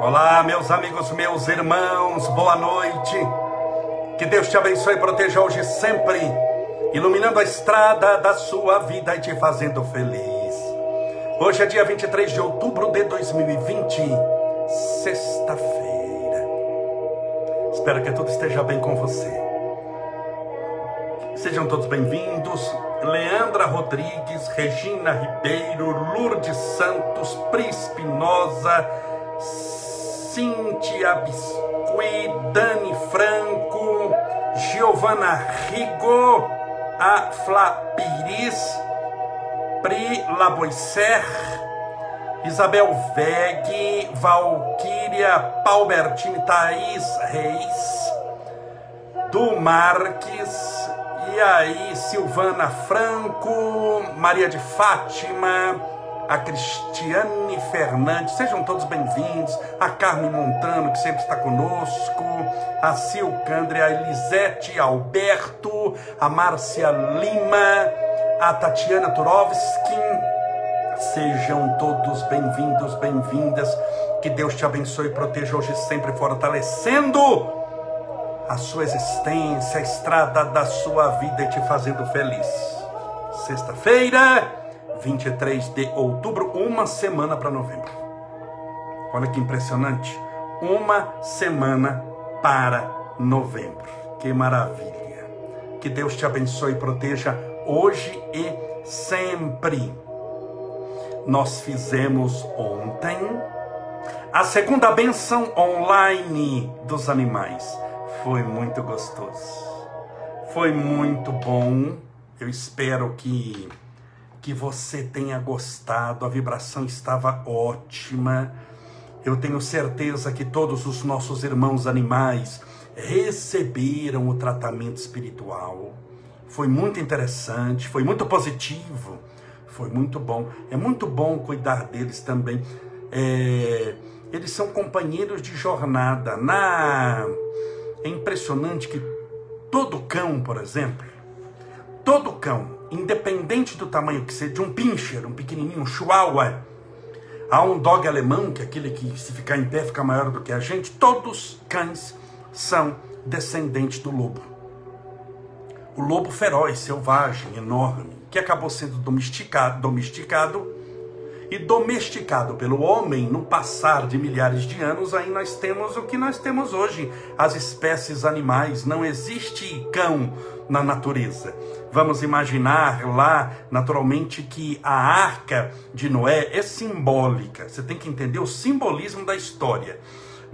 Olá, meus amigos, meus irmãos, boa noite. Que Deus te abençoe e proteja hoje sempre, iluminando a estrada da sua vida e te fazendo feliz. Hoje é dia 23 de outubro de 2020, sexta-feira. Espero que tudo esteja bem com você. Sejam todos bem-vindos. Leandra Rodrigues, Regina Ribeiro, Lourdes Santos, Prispinosa, Cíntia Biscuit, Dani Franco, Giovana Rigo, a Pires, Pri Laboisser, Isabel Veg, Valquíria Palbertini, Thaís Reis, Du Marques, e aí Silvana Franco, Maria de Fátima, a Cristiane Fernandes, sejam todos bem-vindos, a Carmen Montano, que sempre está conosco, a Silcandre, a Elisete Alberto, a Márcia Lima, a Tatiana Turovsky, sejam todos bem-vindos, bem-vindas, que Deus te abençoe e proteja hoje sempre, fortalecendo a sua existência, a estrada da sua vida e te fazendo feliz. Sexta-feira, 23 de outubro, uma semana para novembro. Olha que impressionante. Uma semana para novembro. Que maravilha. Que Deus te abençoe e proteja hoje e sempre. Nós fizemos ontem a segunda benção online dos animais. Foi muito gostoso. Foi muito bom. Eu espero que que você tenha gostado, a vibração estava ótima. Eu tenho certeza que todos os nossos irmãos animais receberam o tratamento espiritual. Foi muito interessante, foi muito positivo, foi muito bom. É muito bom cuidar deles também. É, eles são companheiros de jornada. Na é impressionante que todo cão, por exemplo, todo cão independente do tamanho que seja, de um pincher, um pequenininho, um chihuahua, há um dog alemão, que é aquele que se ficar em pé fica maior do que a gente, todos cães são descendentes do lobo. O lobo feroz, selvagem, enorme, que acabou sendo domesticado, domesticado e domesticado pelo homem no passar de milhares de anos, aí nós temos o que nós temos hoje, as espécies animais. Não existe cão na natureza. Vamos imaginar lá, naturalmente, que a arca de Noé é simbólica. Você tem que entender o simbolismo da história.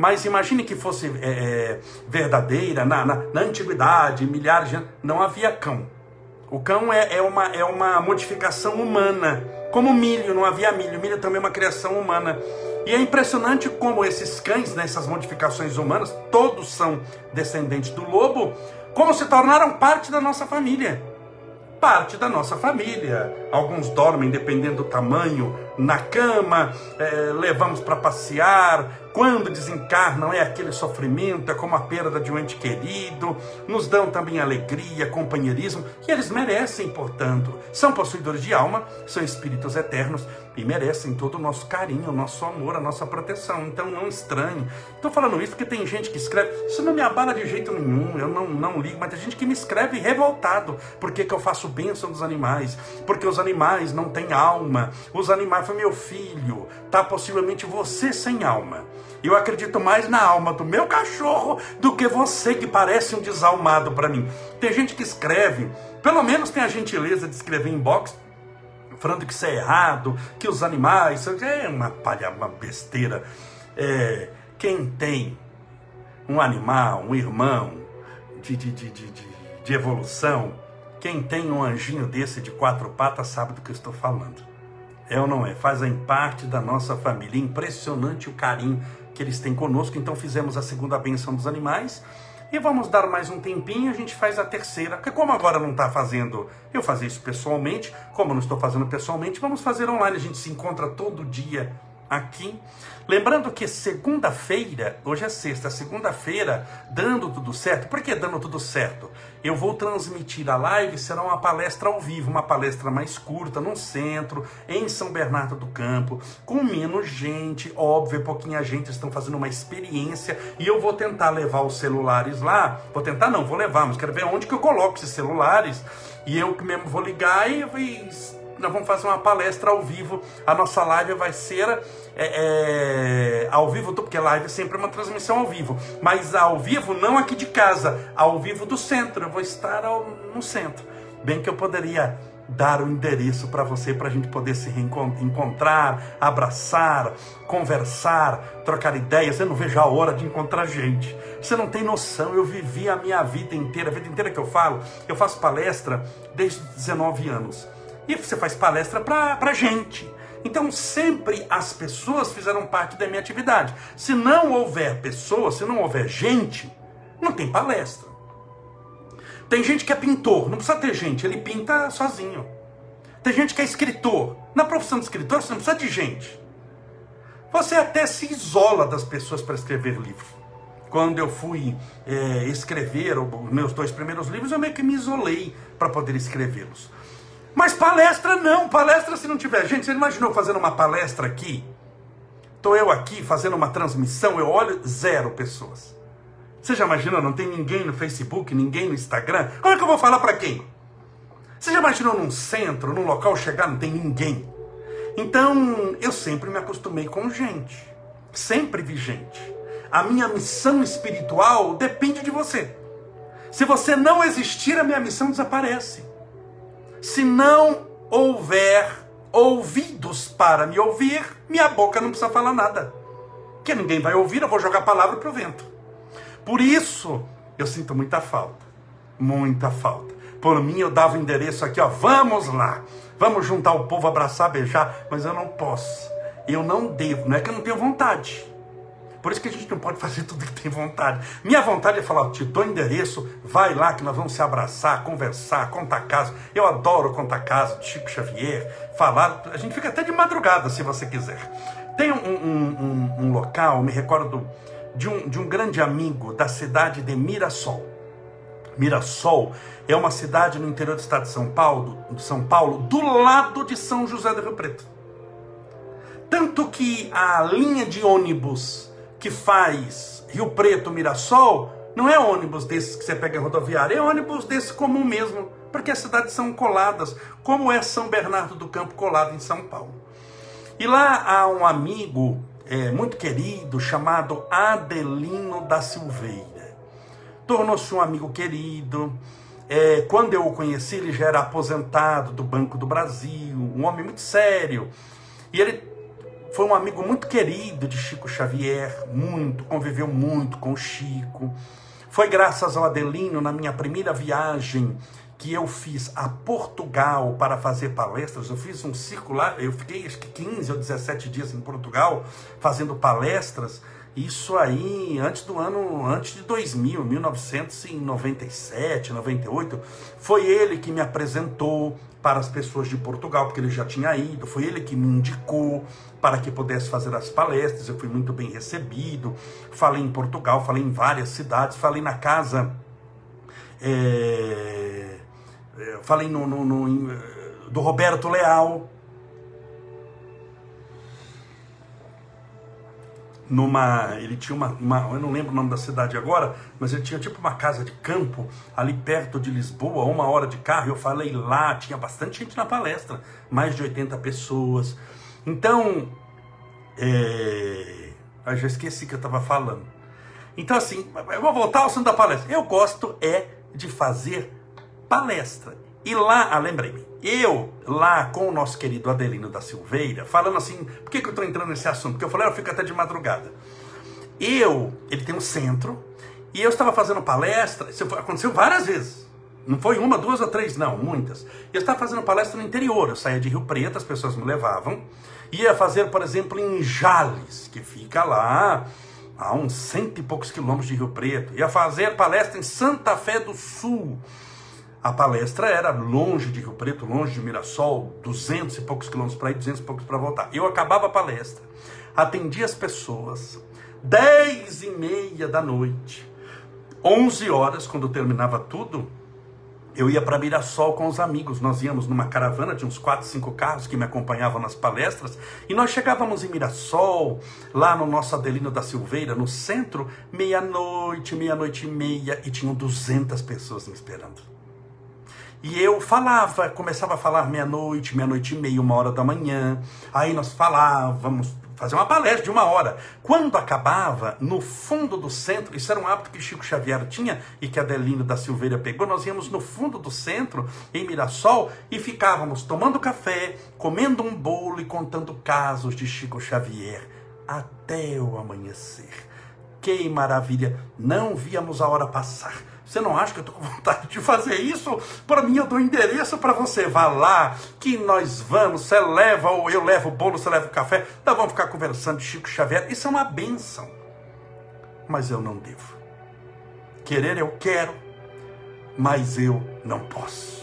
Mas imagine que fosse é, é verdadeira, na, na, na, antiguidade, milhares de anos, não havia cão. O cão é, é, uma, é uma modificação humana. Como milho, não havia milho. Milho também é uma criação humana. E é impressionante como esses cães, nessas né, modificações humanas, todos são descendentes do lobo, como se tornaram parte da nossa família. Parte da nossa família. Alguns dormem, dependendo do tamanho, na cama, é, levamos para passear. Quando desencarnam, é aquele sofrimento, é como a perda de um ente querido. Nos dão também alegria, companheirismo, e eles merecem, portanto. São possuidores de alma, são espíritos eternos e merecem todo o nosso carinho, o nosso amor, a nossa proteção. Então não estranhe. Estou falando isso porque tem gente que escreve, isso não me abala de jeito nenhum, eu não, não ligo, mas tem gente que me escreve revoltado. Por que, que eu faço bênção dos animais? Porque os animais não têm alma. Os animais, foi meu filho, tá possivelmente você sem alma. Eu acredito mais na alma do meu cachorro do que você que parece um desalmado para mim. Tem gente que escreve, pelo menos tem a gentileza de escrever em box falando que isso é errado, que os animais. É uma palha, uma besteira. É, quem tem um animal, um irmão de, de, de, de, de evolução, quem tem um anjinho desse de quatro patas sabe do que eu estou falando. É ou não é? Fazem parte da nossa família. Impressionante o carinho que eles têm conosco. Então fizemos a segunda benção dos animais e vamos dar mais um tempinho, a gente faz a terceira. Porque como agora não está fazendo eu fazer isso pessoalmente, como eu não estou fazendo pessoalmente, vamos fazer online. A gente se encontra todo dia aqui. Lembrando que segunda-feira, hoje é sexta, segunda-feira, dando tudo certo. Por que dando tudo certo? Eu vou transmitir a live, será uma palestra ao vivo, uma palestra mais curta, no centro, em São Bernardo do Campo, com menos gente, óbvio, pouquinha gente estão fazendo uma experiência e eu vou tentar levar os celulares lá. Vou tentar não, vou levar, mas quero ver onde que eu coloco esses celulares e eu mesmo vou ligar e nós vamos fazer uma palestra ao vivo. A nossa live vai ser é, é, ao vivo, porque live é sempre uma transmissão ao vivo, mas ao vivo não aqui de casa, ao vivo do centro. Eu vou estar ao, no centro. Bem que eu poderia dar o endereço para você, para a gente poder se encontrar, abraçar, conversar, trocar ideias. Eu não vejo a hora de encontrar gente. Você não tem noção, eu vivi a minha vida inteira, a vida inteira que eu falo, eu faço palestra desde 19 anos. E você faz palestra para gente. Então, sempre as pessoas fizeram parte da minha atividade. Se não houver pessoas, se não houver gente, não tem palestra. Tem gente que é pintor, não precisa ter gente, ele pinta sozinho. Tem gente que é escritor. Na profissão de escritor, você não precisa de gente. Você até se isola das pessoas para escrever livro. Quando eu fui é, escrever os meus dois primeiros livros, eu meio que me isolei para poder escrevê-los. Mas palestra não, palestra se não tiver. Gente, você imaginou fazendo uma palestra aqui? Estou eu aqui fazendo uma transmissão, eu olho zero pessoas. Você já imaginou? Não tem ninguém no Facebook, ninguém no Instagram? Como é que eu vou falar para quem? Você já imaginou num centro, num local chegar, não tem ninguém? Então, eu sempre me acostumei com gente. Sempre vi gente. A minha missão espiritual depende de você. Se você não existir, a minha missão desaparece. Se não houver ouvidos para me ouvir, minha boca não precisa falar nada. Que ninguém vai ouvir, eu vou jogar a palavra para o vento. Por isso, eu sinto muita falta. Muita falta. Por mim, eu dava o endereço aqui, ó. Vamos lá. Vamos juntar o povo, abraçar, beijar. Mas eu não posso. Eu não devo. Não é que eu não tenho vontade. Por isso que a gente não pode fazer tudo que tem vontade. Minha vontade é falar, te dou endereço, vai lá que nós vamos se abraçar, conversar, contar caso. Eu adoro contar caso de Chico Xavier, falar. A gente fica até de madrugada, se você quiser. Tem um, um, um, um local, me recordo de um, de um grande amigo da cidade de Mirassol. Mirassol é uma cidade no interior do estado de São Paulo, de São Paulo, do lado de São José do Rio Preto. Tanto que a linha de ônibus que faz Rio Preto, Mirassol, não é ônibus desses que você pega em rodoviária, é ônibus desse comum mesmo, porque as cidades são coladas, como é São Bernardo do Campo colado em São Paulo. E lá há um amigo é, muito querido chamado Adelino da Silveira. Tornou-se um amigo querido. É, quando eu o conheci, ele já era aposentado do Banco do Brasil, um homem muito sério. E ele foi um amigo muito querido de Chico Xavier, muito, conviveu muito com Chico. Foi graças ao Adelino, na minha primeira viagem, que eu fiz a Portugal para fazer palestras. Eu fiz um circular, eu fiquei acho que 15 ou 17 dias em Portugal fazendo palestras. Isso aí antes do ano, antes de 2000, 1997, 98, foi ele que me apresentou para as pessoas de Portugal, porque ele já tinha ido, foi ele que me indicou para que pudesse fazer as palestras. Eu fui muito bem recebido. Falei em Portugal, falei em várias cidades, falei na casa. É, falei no, no, no, do Roberto Leal. Numa, ele tinha uma, uma, eu não lembro o nome da cidade agora, mas ele tinha tipo uma casa de campo ali perto de Lisboa, uma hora de carro. Eu falei lá, tinha bastante gente na palestra, mais de 80 pessoas. Então, é... eu já esqueci que eu estava falando. Então, assim, eu vou voltar ao assunto da palestra. Eu gosto é de fazer palestra. E lá, ah, lembrei-me, eu lá com o nosso querido Adelino da Silveira, falando assim, por que, que eu estou entrando nesse assunto? Porque eu falei, ah, eu fico até de madrugada. Eu, ele tem um centro, e eu estava fazendo palestra, isso aconteceu várias vezes. Não foi uma, duas ou três, não, muitas. Eu estava fazendo palestra no interior, eu saía de Rio Preto, as pessoas me levavam. Ia fazer, por exemplo, em Jales, que fica lá a uns cento e poucos quilômetros de Rio Preto. Ia fazer palestra em Santa Fé do Sul. A palestra era longe de Rio Preto, longe de Mirassol, duzentos e poucos quilômetros para ir, duzentos e poucos para voltar. Eu acabava a palestra. atendia as pessoas. Dez e meia da noite, onze horas, quando terminava tudo, eu ia para Mirassol com os amigos. Nós íamos numa caravana de uns quatro, cinco carros que me acompanhavam nas palestras. E nós chegávamos em Mirassol, lá no nosso Adelino da Silveira, no centro, meia-noite, meia-noite e meia, e tinham 200 pessoas me esperando. E eu falava, começava a falar meia-noite, meia-noite e meia, uma hora da manhã. Aí nós falávamos, fazer uma palestra de uma hora. Quando acabava, no fundo do centro, isso era um hábito que Chico Xavier tinha e que Adelino da Silveira pegou, nós íamos no fundo do centro, em Mirassol, e ficávamos tomando café, comendo um bolo e contando casos de Chico Xavier até o amanhecer. Que maravilha! Não víamos a hora passar. Você não acha que eu estou com vontade de fazer isso? Para mim, eu dou endereço para você. Vá lá, que nós vamos. Você leva, ou eu levo o bolo, você leva o café. Nós vamos ficar conversando de Chico Xavier. Isso é uma benção. Mas eu não devo. Querer eu quero, mas eu não posso.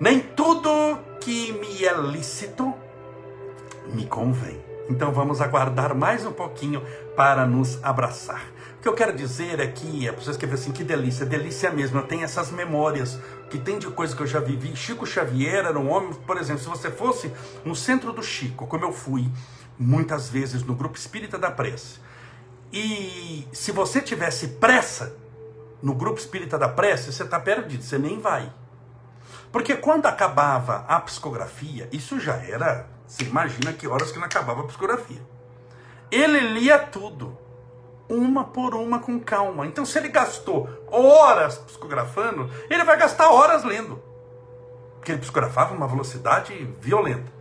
Nem tudo que me é lícito me convém. Então vamos aguardar mais um pouquinho para nos abraçar que eu quero dizer é que, para você escrever assim, que delícia, delícia mesmo, eu tenho essas memórias que tem de coisa que eu já vivi. Chico Xavier era um homem, por exemplo, se você fosse no centro do Chico, como eu fui muitas vezes no grupo Espírita da Prece, e se você tivesse pressa no grupo Espírita da Prece, você está perdido, você nem vai. Porque quando acabava a psicografia, isso já era, você imagina que horas que não acabava a psicografia. Ele lia tudo uma por uma com calma. Então, se ele gastou horas psicografando, ele vai gastar horas lendo. Porque ele psicografava uma velocidade violenta.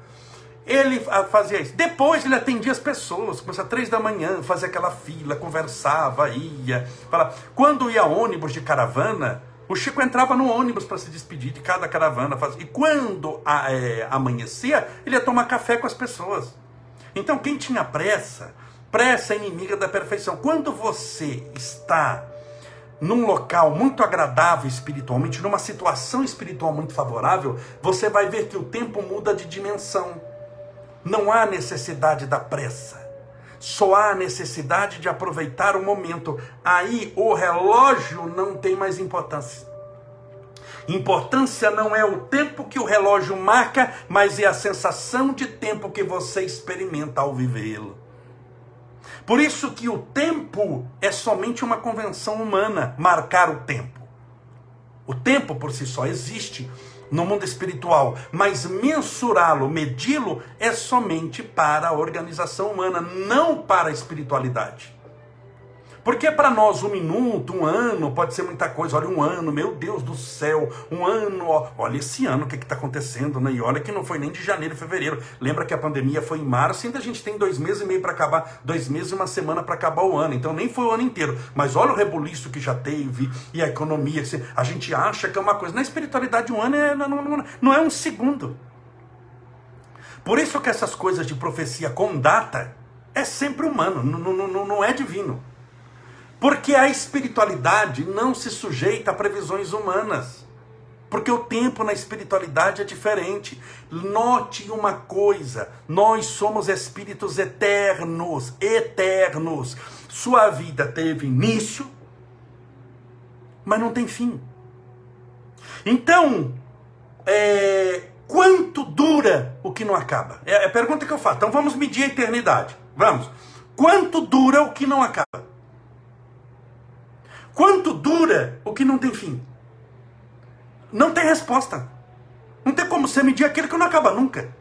Ele fazia isso. Depois ele atendia as pessoas, começava às três da manhã, fazia aquela fila, conversava, ia. Falava. Quando ia ônibus de caravana, o Chico entrava no ônibus para se despedir de cada caravana. E quando é, amanhecia, ele ia tomar café com as pessoas. Então, quem tinha pressa, pressa é inimiga da perfeição. Quando você está num local muito agradável espiritualmente, numa situação espiritual muito favorável, você vai ver que o tempo muda de dimensão. Não há necessidade da pressa. Só há necessidade de aproveitar o momento. Aí o relógio não tem mais importância. Importância não é o tempo que o relógio marca, mas é a sensação de tempo que você experimenta ao vivê-lo. Por isso que o tempo é somente uma convenção humana, marcar o tempo. O tempo por si só existe no mundo espiritual, mas mensurá-lo, medi-lo é somente para a organização humana, não para a espiritualidade. Porque para nós um minuto, um ano, pode ser muita coisa. Olha, um ano, meu Deus do céu, um ano, ó, olha esse ano, o que está acontecendo, né? E olha que não foi nem de janeiro, fevereiro. Lembra que a pandemia foi em março, ainda a gente tem dois meses e meio para acabar, dois meses e uma semana para acabar o ano. Então nem foi o ano inteiro. Mas olha o rebuliço que já teve e a economia. A gente acha que é uma coisa. Na espiritualidade, um ano é, não, não, não é um segundo. Por isso que essas coisas de profecia com data é sempre humano, não, não, não é divino. Porque a espiritualidade não se sujeita a previsões humanas. Porque o tempo na espiritualidade é diferente. Note uma coisa: nós somos espíritos eternos, eternos. Sua vida teve início, mas não tem fim. Então, é, quanto dura o que não acaba? É a pergunta que eu faço. Então vamos medir a eternidade. Vamos. Quanto dura o que não acaba? Quanto dura o que não tem fim? Não tem resposta. Não tem como você medir aquilo que não acaba nunca.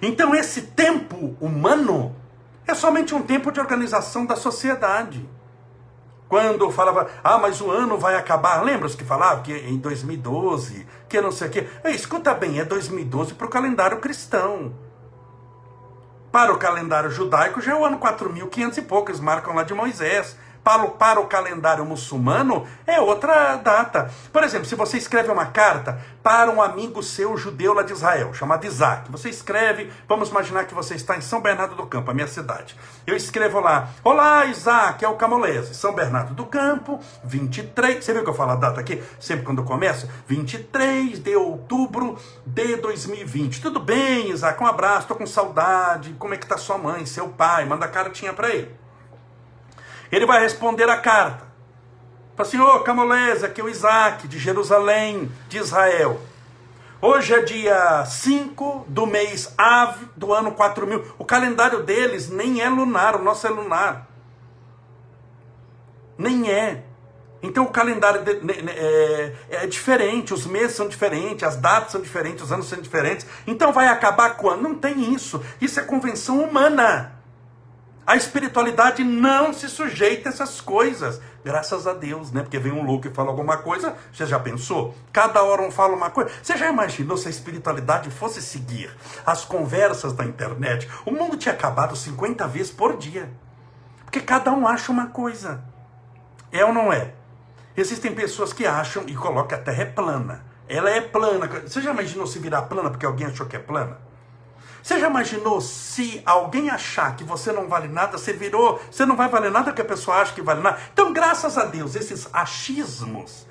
Então, esse tempo humano é somente um tempo de organização da sociedade. Quando falava, ah, mas o ano vai acabar, lembra os que falavam que em 2012, que não sei o quê? Escuta bem, é 2012 para o calendário cristão. Para o calendário judaico já é o ano 4.500 e pouco, eles marcam lá de Moisés Para o, para o calendário muçulmano, é outra data. Por exemplo, se você escreve uma carta para um amigo seu judeu lá de Israel, chamado Isaac, você escreve, vamos imaginar que você está em São Bernardo do Campo, a minha cidade. Eu escrevo lá, olá Isaac, é o Camolese, São Bernardo do Campo, 23, você viu que eu falo a data aqui, sempre quando eu começo? 23 de outubro de 2020. Tudo bem, Isaac, um abraço, estou com saudade, como é que está sua mãe, seu pai, manda a cartinha para ele. Ele vai responder a carta. Fala assim, ô oh, Camolese, aqui é o Isaac, de Jerusalém, de Israel. Hoje é dia 5 do mês Ave do ano 4000. O calendário deles nem é lunar, o nosso é lunar. Nem é. Então o calendário de, é, é, diferente, os meses são diferentes, as datas são diferentes, os anos são diferentes. Então vai acabar quando? Não tem isso. Isso é convenção humana. A espiritualidade não se sujeita a essas coisas. Graças a Deus, né? Porque vem um louco e fala alguma coisa, você já pensou? Cada hora um fala uma coisa. Você já imaginou se a espiritualidade fosse seguir as conversas da internet? O mundo tinha acabado 50 vezes por dia. Porque cada um acha uma coisa. É ou não é? Existem pessoas que acham e colocam a Terra é plana. Ela é plana. Você já imaginou se virar plana porque alguém achou que é plana? Você já imaginou se alguém achar que você não vale nada, você virou, você não vai valer nada porque a pessoa acha que vale nada? Então, graças a Deus, esses achismos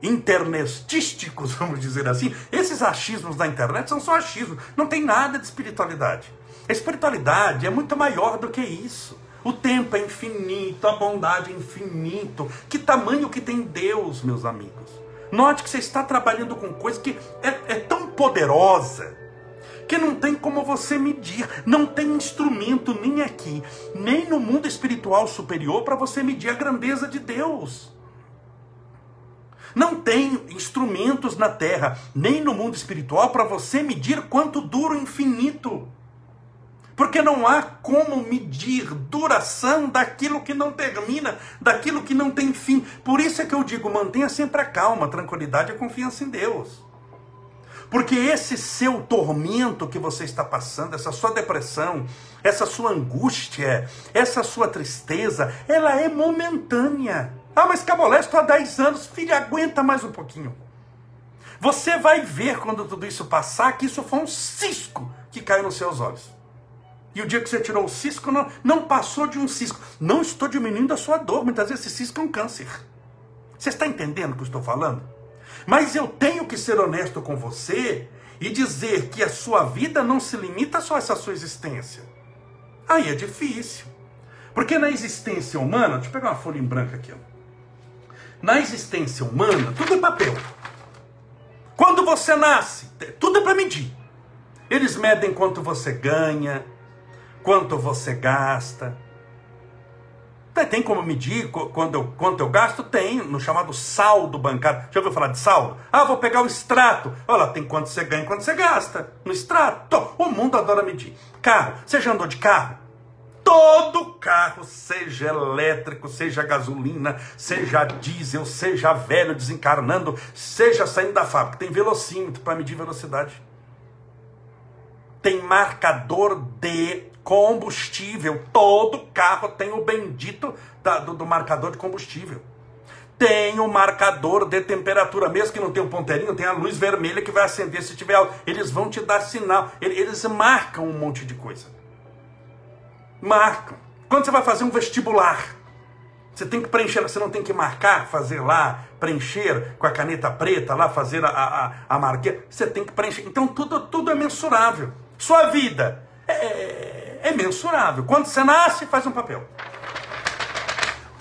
internetísticos, vamos dizer assim, esses achismos da internet são só achismos, não tem nada de espiritualidade. A espiritualidade é muito maior do que isso. O tempo é infinito, a bondade é infinito. Que tamanho que tem Deus, meus amigos. Note que você está trabalhando com coisa que é, é tão poderosa que não tem como você medir, não tem instrumento nem aqui, nem no mundo espiritual superior para você medir a grandeza de Deus. Não tem instrumentos na terra, nem no mundo espiritual, para você medir quanto dura o infinito. Porque não há como medir duração daquilo que não termina, daquilo que não tem fim. Por isso é que eu digo: mantenha sempre a calma, a tranquilidade e a confiança em Deus. Porque esse seu tormento que você está passando, essa sua depressão, essa sua angústia, essa sua tristeza, ela é momentânea. Ah, mas Cabolé, estou há 10 anos, filho, aguenta mais um pouquinho. Você vai ver quando tudo isso passar que isso foi um cisco que caiu nos seus olhos. E o dia que você tirou o cisco, não, não passou de um cisco. Não estou diminuindo a sua dor, muitas vezes esse cisco é um câncer. Você está entendendo o que eu estou falando? Mas eu tenho que ser honesto com você e dizer que a sua vida não se limita só a essa sua existência. Aí é difícil. Porque na existência humana, deixa eu pegar uma folha em branco aqui. Ó. Na existência humana, tudo é papel. Quando você nasce, tudo é para medir. Eles medem quanto você ganha, quanto você gasta, tem como medir quando eu, quanto eu gasto? Tem, no chamado saldo bancário. Já ouviu falar de saldo? Ah, vou pegar o extrato. Olha lá, tem quanto você ganha e quanto você gasta. No extrato. O mundo adora medir. Carro. Você já andou de carro? Todo carro, seja elétrico, seja gasolina, seja diesel, seja velho desencarnando, seja saindo da fábrica, tem velocímetro para medir velocidade. Tem marcador de combustível. Todo carro tem o bendito da, do, do, marcador de combustível. Tem o marcador de temperatura, mesmo que não tenha um ponteirinho, tem a luz vermelha que vai acender se tiver algo. Eles vão te dar sinal. Eles marcam um monte de coisa. Marcam. Quando você vai fazer um vestibular, você tem que preencher, você não tem que marcar, fazer lá, preencher com a caneta preta lá, fazer a, a, a marquinha. Você tem que preencher. Então tudo, tudo é mensurável. Sua vida é, é mensurável. Quando você nasce, faz um papel.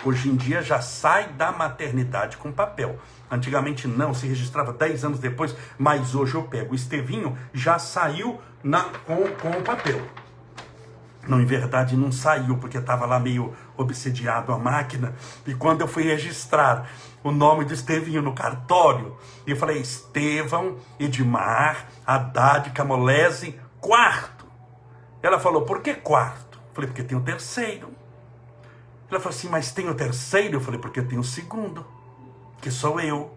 Hoje em dia já sai da maternidade com papel. Antigamente não, se registrava 10 anos depois, mas hoje eu pego. O Estevinho já saiu na, com, com o papel. Não, em verdade não saiu, porque estava lá meio obsediado a máquina. E quando eu fui registrar o nome do Estevinho no cartório, eu falei Estevão Edmar Haddad Camolese, quarto. Ela falou, por que quarto? Eu falei, porque tem o terceiro. Ela falou assim, mas tem o terceiro? Eu falei, porque tem o segundo, que sou eu.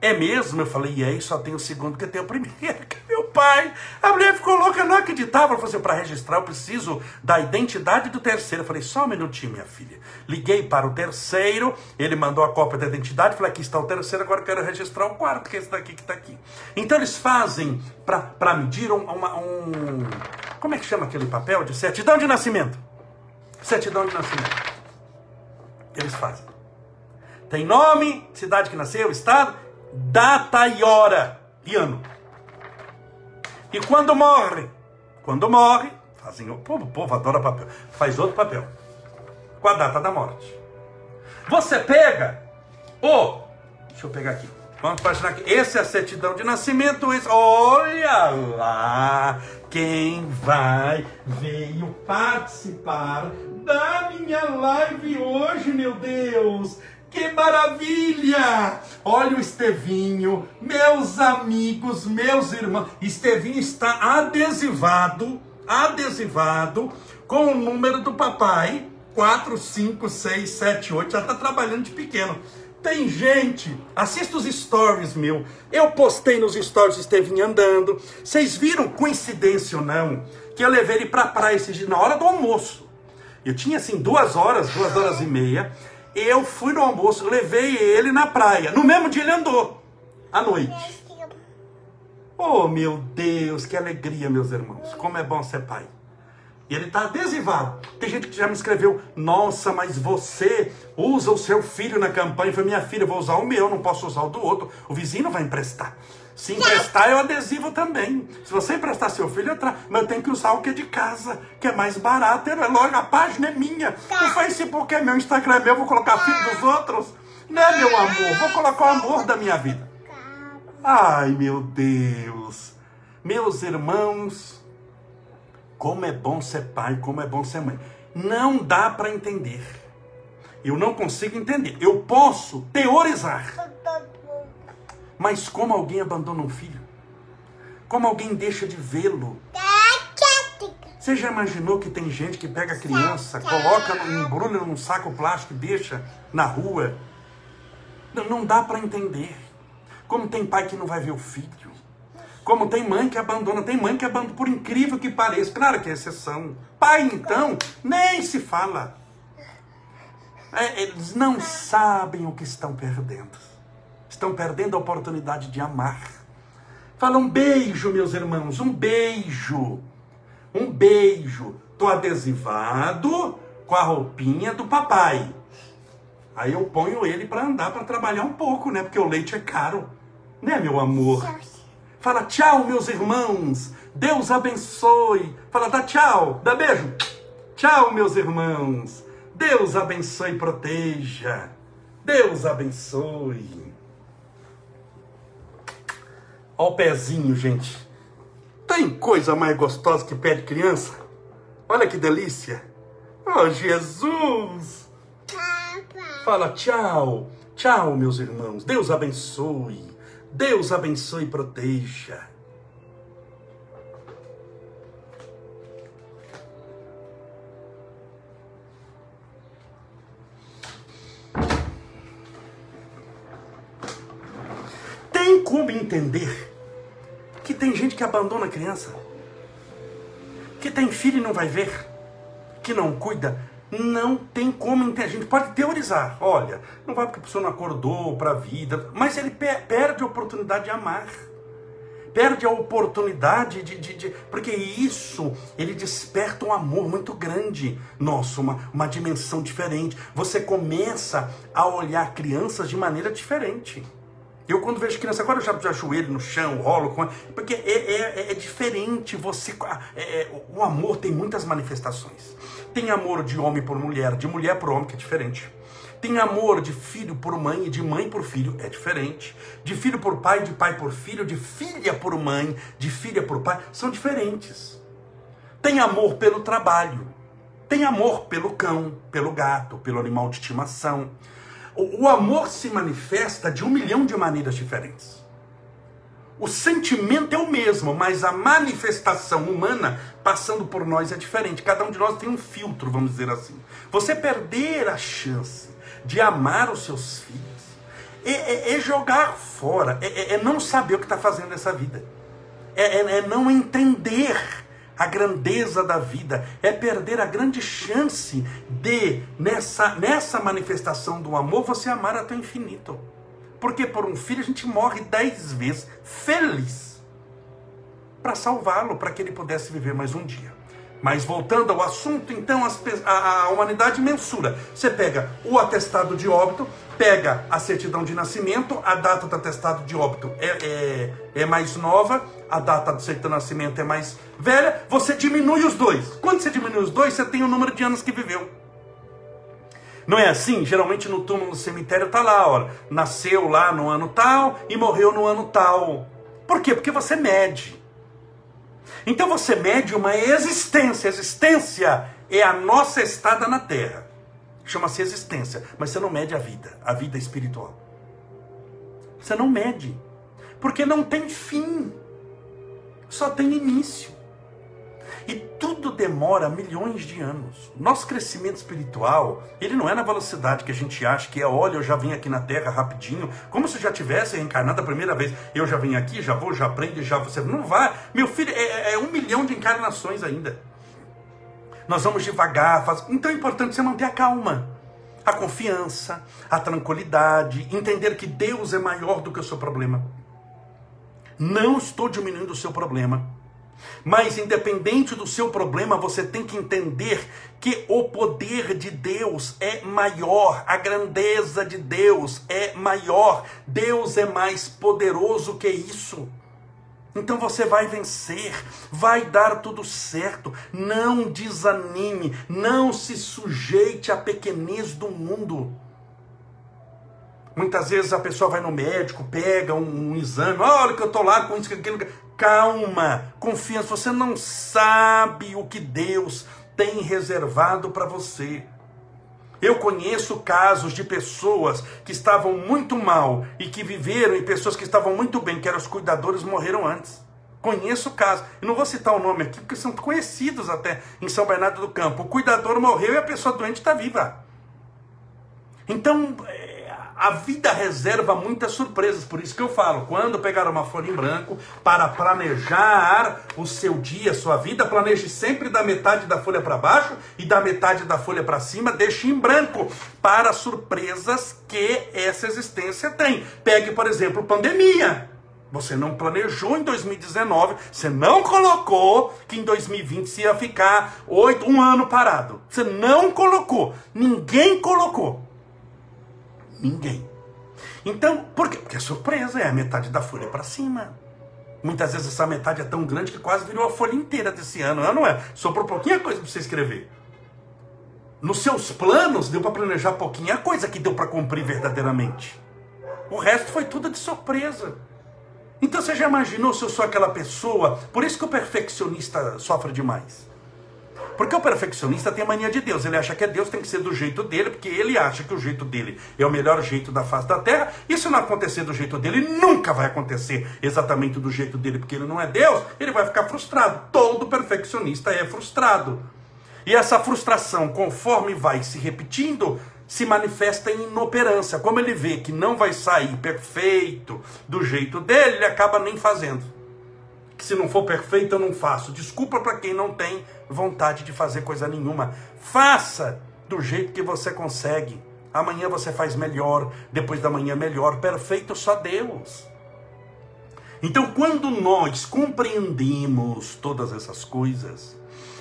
É mesmo? Eu falei, e aí só tem o segundo que tem o primeiro. Meu pai, a mulher ficou louca, não acreditava. Ela falou assim, para registrar eu preciso da identidade do terceiro. Eu falei, só um minutinho, minha filha. Liguei para o terceiro, ele mandou a cópia da identidade, falei, aqui está o terceiro, agora quero registrar o quarto, que é esse daqui que está aqui. Então eles fazem, para medir um, uma, um... Como é que chama aquele papel? De certidão de nascimento. Certidão de nascimento. Eles fazem. Tem nome, cidade que nasceu, estado data e hora e ano. E quando morre, quando morre, fazem o povo, o povo adora papel, faz outro papel com a data da morte. Você pega o, deixa eu pegar aqui. Vamos imaginar que esse é a certidão de nascimento. Esse, olha lá quem vai veio participar da minha live hoje, meu Deus. Que maravilha! Olha o Estevinho, meus amigos, meus irmãos. Estevinho está adesivado, adesivado com o número do papai. 4, 5, 6, 7, 8. Já está trabalhando de pequeno. Tem gente, assista os stories meu. Eu postei nos stories Estevinho andando. Vocês viram, coincidência ou não, que eu levei ele para a praia esse dia, na hora do almoço. Eu tinha assim duas horas, duas horas e meia. Eu fui no almoço, levei ele na praia. No mesmo dia ele andou, à noite. Oh, meu Deus, que alegria, meus irmãos. Como é bom ser pai. E ele está adesivado. Tem gente que já me escreveu: Nossa, mas você usa o seu filho na campanha. Eu falei: Minha filha, eu vou usar o meu, não posso usar o do outro. O vizinho vai emprestar. Se emprestar, eu adesivo também. Se você emprestar seu filho, eu trago. Mas eu tenho que usar o que é de casa, que é mais barato. É logo, a página é minha. O Facebook é meu, o Instagram é meu, eu vou colocar filho dos outros. Não é meu amor, vou colocar o amor da minha vida. Ai, meu Deus. Meus irmãos, como é bom ser pai, como é bom ser mãe. Não dá para entender. Eu não consigo entender. Eu posso teorizar. Mas como alguém abandona um filho? Como alguém deixa de vê-lo? Você já imaginou que tem gente que pega a criança, coloca, embrulha num saco plástico e deixa na rua? Não, não dá para entender. Como tem pai que não vai ver o filho. Como tem mãe que abandona. Tem mãe que abandona, por incrível que pareça. Claro que é exceção. Pai, então, nem se fala. É, eles não sabem o que estão perdendo estão perdendo a oportunidade de amar. Fala um beijo, meus irmãos, um beijo. Um beijo. Tô adesivado com a roupinha do papai. Aí eu ponho ele para andar, para trabalhar um pouco, né? Porque o leite é caro, né, meu amor? Fala tchau, meus irmãos. Deus abençoe. Fala, dá tchau, dá beijo. Tchau, meus irmãos. Deus abençoe e proteja. Deus abençoe. Olha o pezinho, gente. Tem coisa mais gostosa que pé de criança? Olha que delícia. Oh, Jesus! Fala tchau. Tchau, meus irmãos. Deus abençoe. Deus abençoe e proteja. Tem como entender que tem gente que abandona a criança, que tem filho e não vai ver, que não cuida. Não tem como entender. A gente pode teorizar. Olha, não vai porque a pessoa não acordou para a vida, mas ele perde a oportunidade de amar perde a oportunidade de, de, de, Porque isso, ele desperta um amor muito grande. Nossa, uma, uma dimensão diferente. Você começa a olhar crianças de maneira diferente. Eu quando vejo criança, agora eu já, já ajoelho no chão, rolo, porque é, é, é, é diferente você. É, é, o amor tem muitas manifestações. Tem amor de homem por mulher, de mulher por homem, que é diferente. Tem amor de filho por mãe e de mãe por filho, é diferente. De filho por pai, de pai por filho, de filha por mãe, de filha por pai, são diferentes. Tem amor pelo trabalho. Tem amor pelo cão, pelo gato, pelo animal de estimação o amor se manifesta de um milhão de maneiras diferentes. O sentimento é o mesmo, mas a manifestação humana passando por nós é diferente. Cada um de nós tem um filtro, vamos dizer assim. Você perder a chance de amar os seus filhos é, é, é jogar fora, é, é, é, não saber o que está fazendo nessa vida, é, é não entender a grandeza da vida, é perder a grande chance de, nessa, nessa manifestação do amor, você amar até o infinito. Porque por um filho a gente morre dez vezes feliz para salvá-lo, para que ele pudesse viver mais um dia. Mas voltando ao assunto, então as, a, a, humanidade mensura. Você pega o atestado de óbito, pega a certidão de nascimento, a data do atestado de óbito é, é, é mais nova, a data do certidão de nascimento é mais velha, você diminui os dois. Quando você diminui os dois, você tem o número de anos que viveu. Não é assim? Geralmente no túmulo do cemitério está lá, ó, nasceu lá no ano tal e morreu no ano tal. Por quê? Porque você mede. Então você mede uma existência. Existência é a nossa estada na Terra. Chama-se existência. Mas você não mede a vida, a vida espiritual. Você não mede. Porque não tem fim. Só tem início. E tudo demora milhões de anos. Nosso crescimento espiritual, ele não é na velocidade que a gente acha que é, olha, eu já vim aqui na Terra rapidinho, como se já tivesse reencarnado a primeira vez. Eu já vim aqui, já vou, já aprendo, já você. Não vai. Meu filho, é, é, é um milhão de encarnações ainda. Nós vamos devagar. Faz... Então é importante você manter a calma a confiança, a tranquilidade, entender que Deus é maior do que o seu problema. Não estou diminuindo o seu problema. Mas, independente do seu problema, você tem que entender que o poder de Deus é maior, a grandeza de Deus é maior, Deus é mais poderoso que isso. Então você vai vencer, vai dar tudo certo. Não desanime, não se sujeite à pequenez do mundo. Muitas vezes a pessoa vai no médico, pega um, um exame, olha que eu estou lá com isso, aquilo. Calma, confiança. Você não sabe o que Deus tem reservado para você. Eu conheço casos de pessoas que estavam muito mal e que viveram, e pessoas que estavam muito bem, que eram os cuidadores, morreram antes. Conheço casos. Não vou citar o nome aqui, porque são conhecidos até em São Bernardo do Campo. O cuidador morreu e a pessoa doente está viva. Então, a vida reserva muitas surpresas, por isso que eu falo, quando pegar uma folha em branco para planejar o seu dia, sua vida, planeje sempre da metade da folha para baixo e da metade da folha para cima, deixe em branco para surpresas que essa existência tem. Pegue, por exemplo, pandemia. Você não planejou em 2019, você não colocou que em 2020 se ia ficar oito, um ano parado. Você não colocou. Ninguém colocou. Ninguém. Então, por quê? Porque é surpresa, é a metade da folha para cima. Muitas vezes essa metade é tão grande que quase virou a folha inteira desse ano, não é? Sobrou pouquinha coisa para você escrever. Nos seus planos deu para planejar pouquinha coisa que deu para cumprir verdadeiramente. O resto foi tudo de surpresa. Então você já imaginou se eu sou aquela pessoa? Por isso que o perfeccionista sofre demais. Porque o perfeccionista tem a mania de Deus. Ele acha que é Deus tem que ser do jeito dele, porque ele acha que o jeito dele é o melhor jeito da face da terra. E se não acontecer do jeito dele, nunca vai acontecer exatamente do jeito dele, porque ele não é Deus, ele vai ficar frustrado. Todo perfeccionista é frustrado. E essa frustração, conforme vai se repetindo, se manifesta em inoperância. Como ele vê que não vai sair perfeito do jeito dele, ele acaba nem fazendo se não for perfeito eu não faço. Desculpa para quem não tem vontade de fazer coisa nenhuma. Faça do jeito que você consegue. Amanhã você faz melhor, depois da manhã melhor. Perfeito só Deus. Então, quando nós compreendemos todas essas coisas,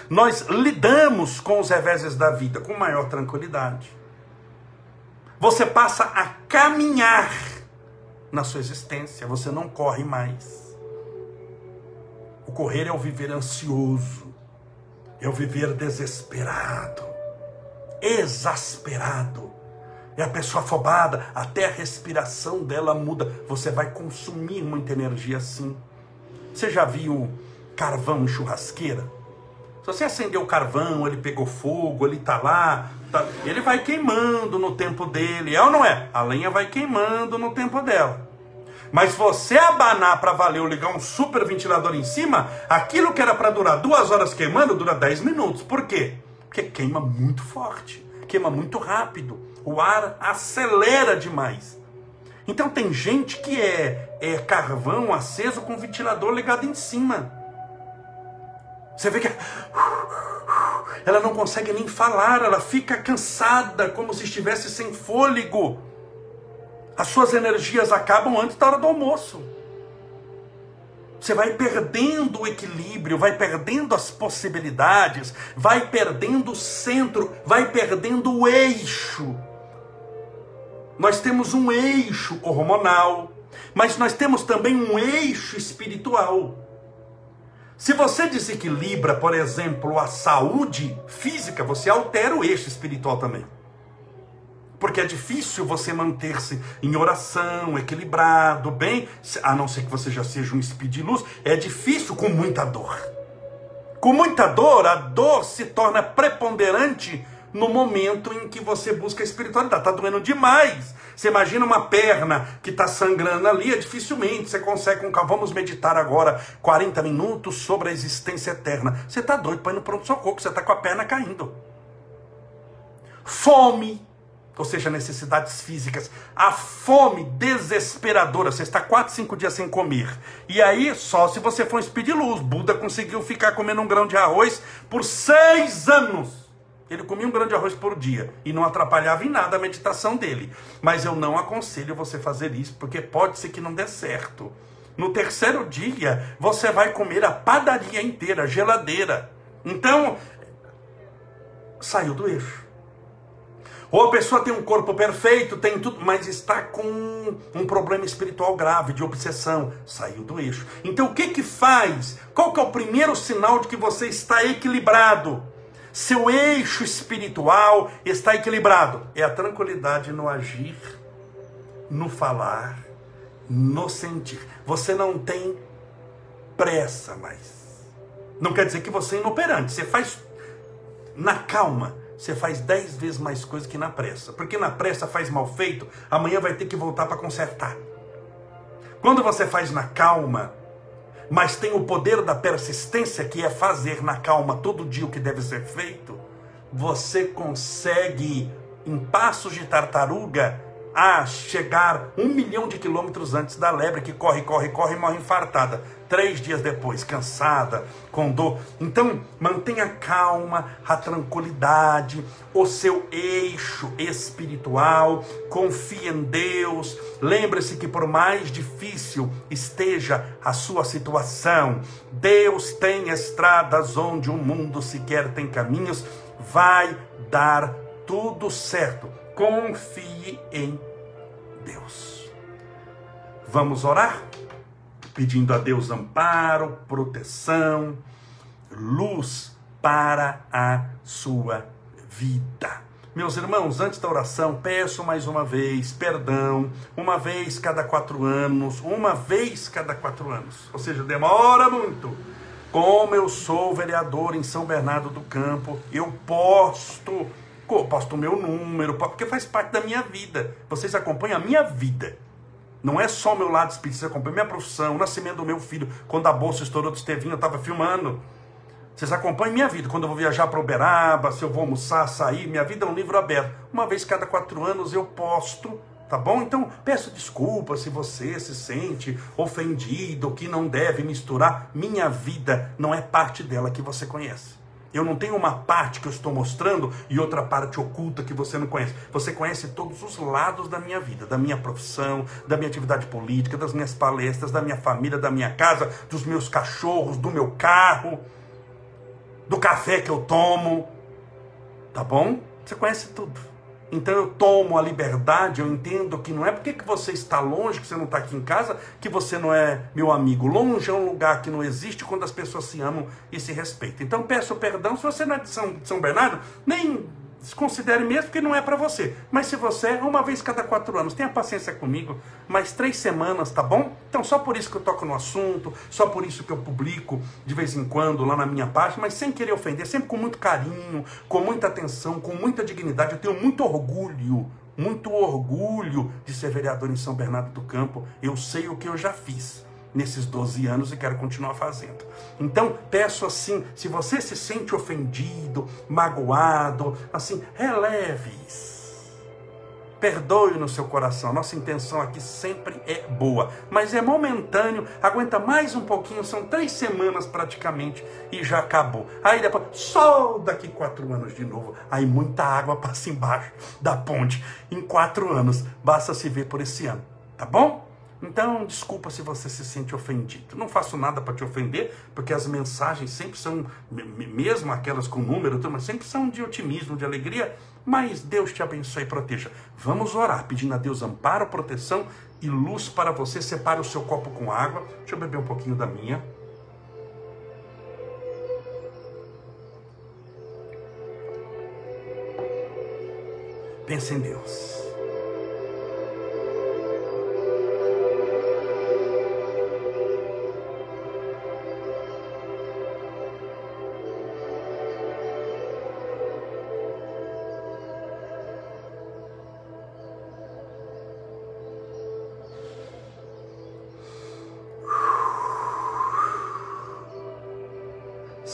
nós lidamos com os reveses da vida com maior tranquilidade. Você passa a caminhar na sua existência, você não corre mais. O correr é o viver ansioso, é o viver desesperado, exasperado. É a pessoa afobada, até a respiração dela muda. Você vai consumir muita energia assim. Você já viu carvão em churrasqueira? Se você acendeu o carvão, ele pegou fogo, ele está lá, tá, ele vai queimando no tempo dele, é ou não é? A lenha vai queimando no tempo dela. Mas você abanar para valer ou ligar um super ventilador em cima, aquilo que era para durar duas horas queimando, dura 10 minutos. Por quê? Porque queima muito forte, queima muito rápido. O ar acelera demais. Então tem gente que é, é carvão aceso com ventilador ligado em cima. Você vê que ela não consegue nem falar, ela fica cansada, como se estivesse sem fôlego. As suas energias acabam antes da hora do almoço. Você vai perdendo o equilíbrio, vai perdendo as possibilidades, vai perdendo o centro, vai perdendo o eixo. Nós temos um eixo hormonal, mas nós temos também um eixo espiritual. Se você desequilibra, por exemplo, a saúde física, você altera o eixo espiritual também. Porque é difícil você manter-se em oração, equilibrado, bem, a não ser que você já seja um speed de luz, é difícil com muita dor. Com muita dor, a dor se torna preponderante no momento em que você busca a espiritualidade. Está doendo demais. Você imagina uma perna que está sangrando ali, é dificilmente você consegue com Vamos meditar agora 40 minutos sobre a existência eterna. Você está doido para ir no pronto-socorro, você está com a perna caindo. Fome, ou seja, necessidades físicas. A fome desesperadora. Você está 4, 5 dias sem comer. E aí, só se você for um luz. Buda conseguiu ficar comendo um grão de arroz por seis anos. Ele comia um grão de arroz por dia e não atrapalhava em nada a meditação dele. Mas eu não aconselho você fazer isso, porque pode ser que não dê certo. No terceiro dia, você vai comer a padaria inteira, a geladeira. Então, saiu do eixo. Ou a pessoa tem um corpo perfeito, tem tudo, mas está com um problema espiritual grave, de obsessão, saiu do eixo. Então o que que faz? Qual que é o primeiro sinal de que você está equilibrado? seu eixo espiritual está equilibrado. É a tranquilidade no agir, no falar, no sentir. Você não tem pressa mais. Não quer dizer que você é inoperante. Você faz na calma. Você faz dez vezes mais coisa que na pressa. Porque na pressa faz mal feito, amanhã vai ter que voltar para consertar. Quando você faz na calma, mas tem o poder da persistência, que é fazer na calma todo dia o que deve ser feito, você consegue, em passos de tartaruga, a chegar um milhão de quilômetros antes da lebre que corre, corre, corre e morre infartada três dias depois, cansada, com dor. Então, mantenha calma, a tranquilidade, o seu eixo espiritual, confie em Deus. Lembre-se que, por mais difícil esteja a sua situação, Deus tem estradas onde o mundo sequer tem caminhos, vai dar tudo certo. Confie em Deus. Vamos orar? Pedindo a Deus amparo, proteção, luz para a sua vida. Meus irmãos, antes da oração, peço mais uma vez perdão, uma vez cada quatro anos, uma vez cada quatro anos, ou seja, demora muito. Como eu sou vereador em São Bernardo do Campo, eu posto, posto o meu número, porque faz parte da minha vida. Vocês acompanham a minha vida. Não é só o meu lado espírita, você acompanha minha profissão, o nascimento do meu filho, quando a bolsa estourou do Estevinho, eu estava filmando. Vocês acompanham minha vida, quando eu vou viajar para Uberaba, se eu vou almoçar, sair, minha vida é um livro aberto. Uma vez cada quatro anos eu posto, tá bom? Então peço desculpa se você se sente ofendido, que não deve misturar. Minha vida não é parte dela que você conhece. Eu não tenho uma parte que eu estou mostrando e outra parte oculta que você não conhece. Você conhece todos os lados da minha vida, da minha profissão, da minha atividade política, das minhas palestras, da minha família, da minha casa, dos meus cachorros, do meu carro, do café que eu tomo. Tá bom? Você conhece tudo. Então eu tomo a liberdade, eu entendo que não é porque que você está longe, que você não está aqui em casa, que você não é meu amigo. Longe é um lugar que não existe quando as pessoas se amam e se respeitam. Então peço perdão se você não é de São, São Bernardo, nem Desconsidere mesmo porque não é para você. Mas se você é uma vez cada quatro anos, tenha paciência comigo, mais três semanas, tá bom? Então só por isso que eu toco no assunto, só por isso que eu publico de vez em quando lá na minha página, mas sem querer ofender, sempre com muito carinho, com muita atenção, com muita dignidade. Eu tenho muito orgulho, muito orgulho de ser vereador em São Bernardo do Campo. Eu sei o que eu já fiz nesses 12 anos e quero continuar fazendo. Então, peço assim, se você se sente ofendido, magoado, assim, releve Perdoe no seu coração. Nossa intenção aqui sempre é boa, mas é momentâneo. Aguenta mais um pouquinho, são três semanas praticamente e já acabou. Aí depois, só daqui quatro anos de novo. Aí muita água passa embaixo da ponte. Em quatro anos, basta se ver por esse ano, tá bom? Então, desculpa se você se sente ofendido. Não faço nada para te ofender, porque as mensagens sempre são, mesmo aquelas com número, mas sempre são de otimismo, de alegria. Mas Deus te abençoe e proteja. Vamos orar, pedindo a Deus amparo, proteção e luz para você. Separe o seu copo com água. Deixa eu beber um pouquinho da minha. Pense em Deus.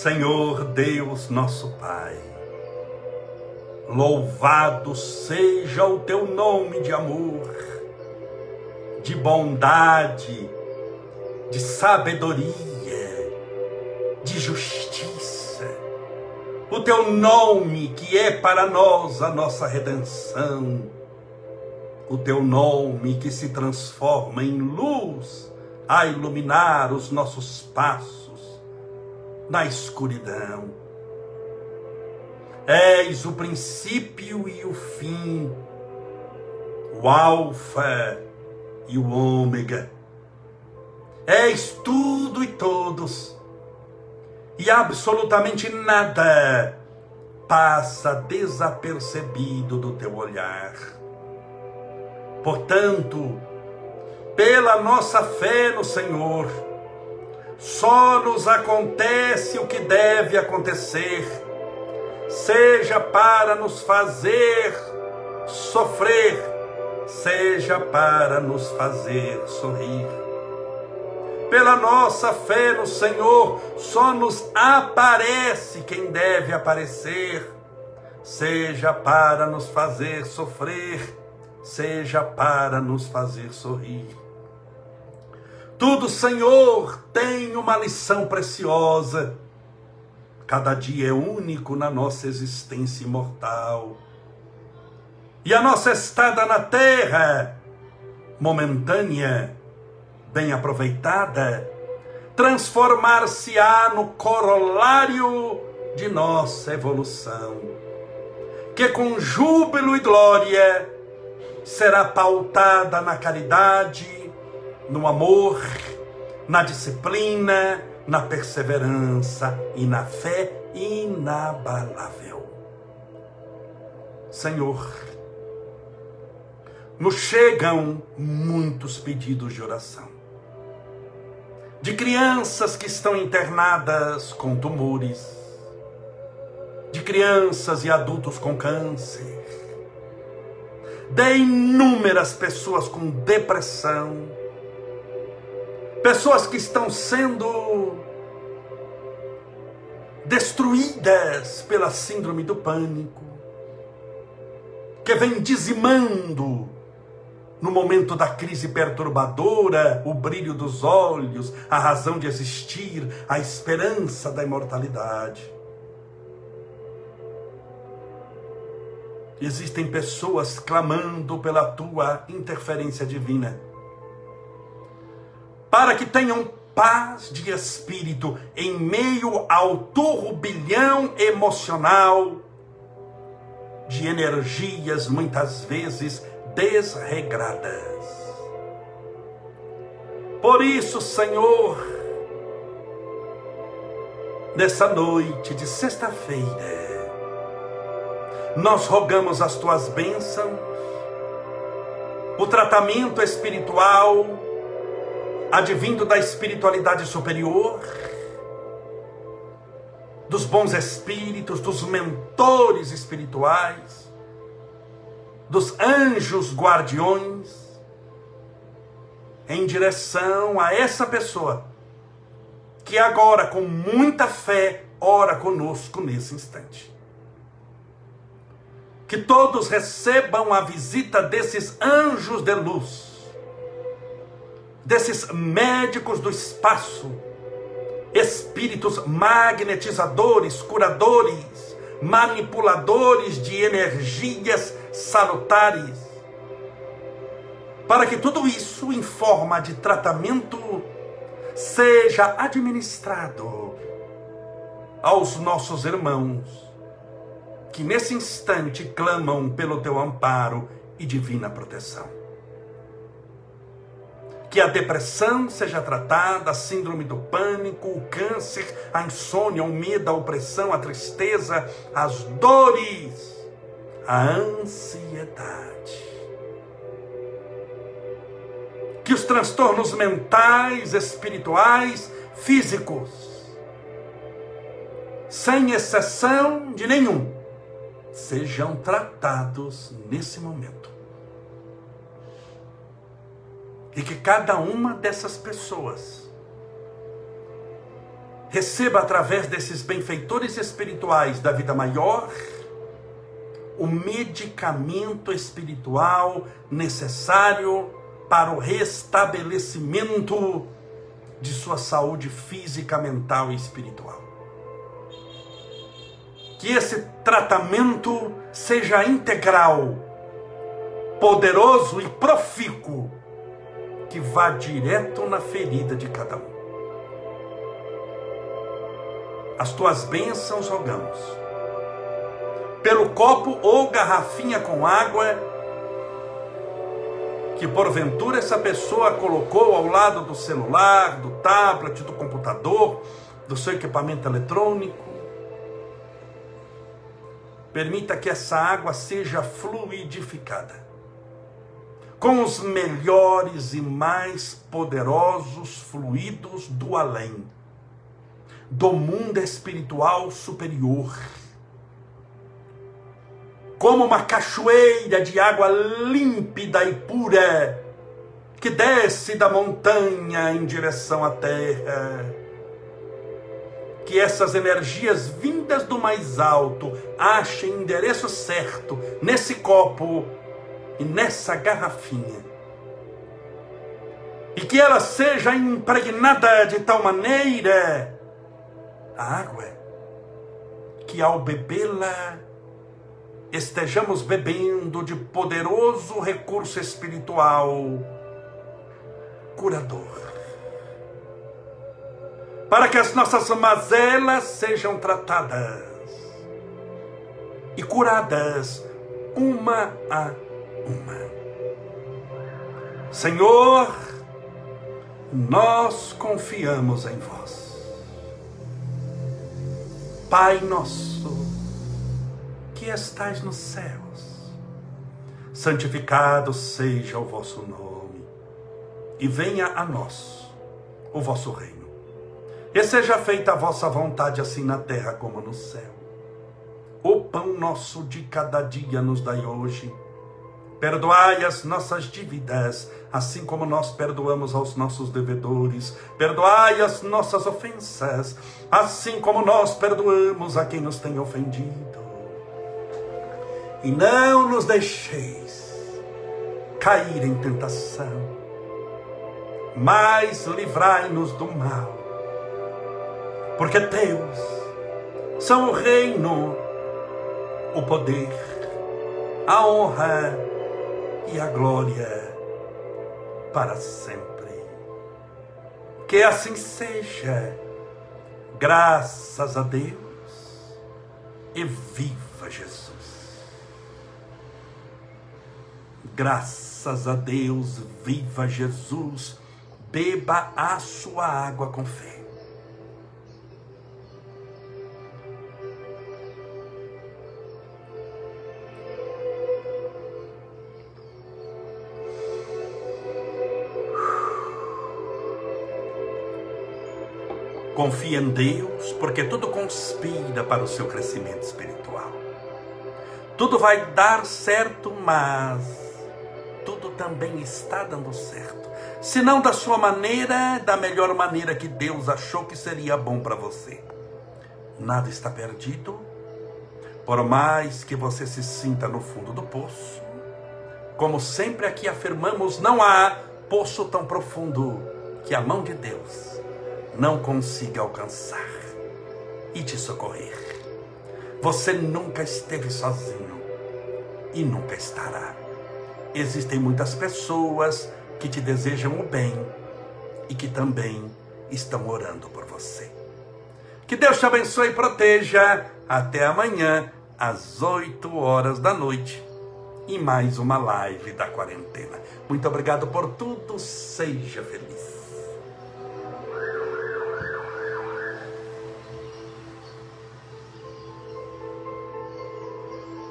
Senhor Deus nosso Pai, louvado seja o teu nome de amor, de bondade, de sabedoria, de justiça. O teu nome que é para nós a nossa redenção. O teu nome que se transforma em luz a iluminar os nossos passos na escuridão. És o princípio e o fim, o Alfa e o Ômega. És tudo e todos, e absolutamente nada passa desapercebido do teu olhar. Portanto, pela nossa fé no Senhor, só nos acontece o que deve acontecer, seja para nos fazer sofrer, seja para nos fazer sorrir. Pela nossa fé no Senhor, só nos aparece quem deve aparecer, seja para nos fazer sofrer, seja para nos fazer sorrir. Tudo, Senhor, tem uma lição preciosa. Cada dia é único na nossa existência imortal. E a nossa estada na terra, momentânea, bem aproveitada, transformar-se-á no corolário de nossa evolução, que com júbilo e glória será pautada na caridade, no amor, na disciplina, na perseverança e na fé inabalável. Senhor, nos chegam muitos pedidos de oração. De crianças que estão internadas com tumores, de crianças e adultos com câncer, de inúmeras pessoas com depressão, pessoas que estão sendo destruídas pela síndrome do pânico, que vem dizimando no momento da crise perturbadora o brilho dos olhos, a razão de existir, a esperança da imortalidade. Existem pessoas clamando pela tua interferência divina para que tenham paz de espírito em meio ao turbilhão emocional de energias muitas vezes desregradas. Por isso, Senhor, nessa noite de sexta-feira, nós rogamos as tuas bênçãos, o tratamento espiritual, advindo da espiritualidade superior, dos bons espíritos, dos mentores espirituais, dos anjos guardiões, em direção a essa pessoa que agora, com muita fé, ora conosco nesse instante. Que todos recebam a visita desses anjos de luz, desses médicos do espaço, espíritos magnetizadores, curadores, manipuladores de energias salutares, para que tudo isso, em forma de tratamento, seja administrado aos nossos irmãos que nesse instante clamam pelo teu amparo e divina proteção. Que a depressão seja tratada, a síndrome do pânico, o câncer, a insônia, o medo, a opressão, a tristeza, as dores, a ansiedade. Que os transtornos mentais, espirituais, físicos, sem exceção de nenhum, sejam tratados nesse momento. E que cada uma dessas pessoas receba através desses benfeitores espirituais da vida maior o medicamento espiritual necessário para o restabelecimento de sua saúde física, mental e espiritual. Que esse tratamento seja integral, poderoso e profícuo, que vá direto na ferida de cada um. As tuas bênçãos rogamos. Pelo copo ou garrafinha com água, que porventura essa pessoa colocou ao lado do celular, do tablet, do computador, do seu equipamento eletrônico, Permita que essa água seja fluidificada com os melhores e mais poderosos fluidos do além, do mundo espiritual superior. Como uma cachoeira de água límpida e pura que desce da montanha em direção à terra que essas energias vindas do mais alto achem endereço certo nesse copo e nessa garrafinha. E que ela seja impregnada de tal maneira a água que ao bebê-la estejamos bebendo de poderoso recurso espiritual curador para que as nossas mazelas sejam tratadas e curadas uma a uma. Senhor, nós confiamos em vós. Pai nosso, que estais nos céus, santificado seja o vosso nome, e venha a nós o vosso reino e seja feita a vossa vontade, assim na terra como no céu. O pão nosso de cada dia nos dai hoje. Perdoai as nossas dívidas, assim como nós perdoamos aos nossos devedores. Perdoai as nossas ofensas, assim como nós perdoamos a quem nos tem ofendido. E não nos deixeis cair em tentação, mas livrai-nos do mal porque teus são o reino, o poder, a honra e a glória para sempre. Que assim seja, graças a Deus, e viva Jesus. Graças a Deus, viva Jesus, beba a sua água com fé. Confie em Deus, porque tudo conspira para o seu crescimento espiritual. Tudo vai dar certo, mas tudo também está dando certo. Se não da sua maneira, da melhor maneira que Deus achou que seria bom para você. Nada está perdido, Por mais que você se sinta no fundo do poço, como sempre aqui afirmamos, não há poço tão profundo que a mão de Deus não consiga alcançar e te socorrer. Você nunca esteve sozinho e nunca estará. Existem muitas pessoas que te desejam o bem e que também estão orando por você. Que Deus te abençoe e proteja. Até amanhã, às 8 horas da noite, em mais uma live da quarentena. Muito obrigado por tudo. Seja feliz.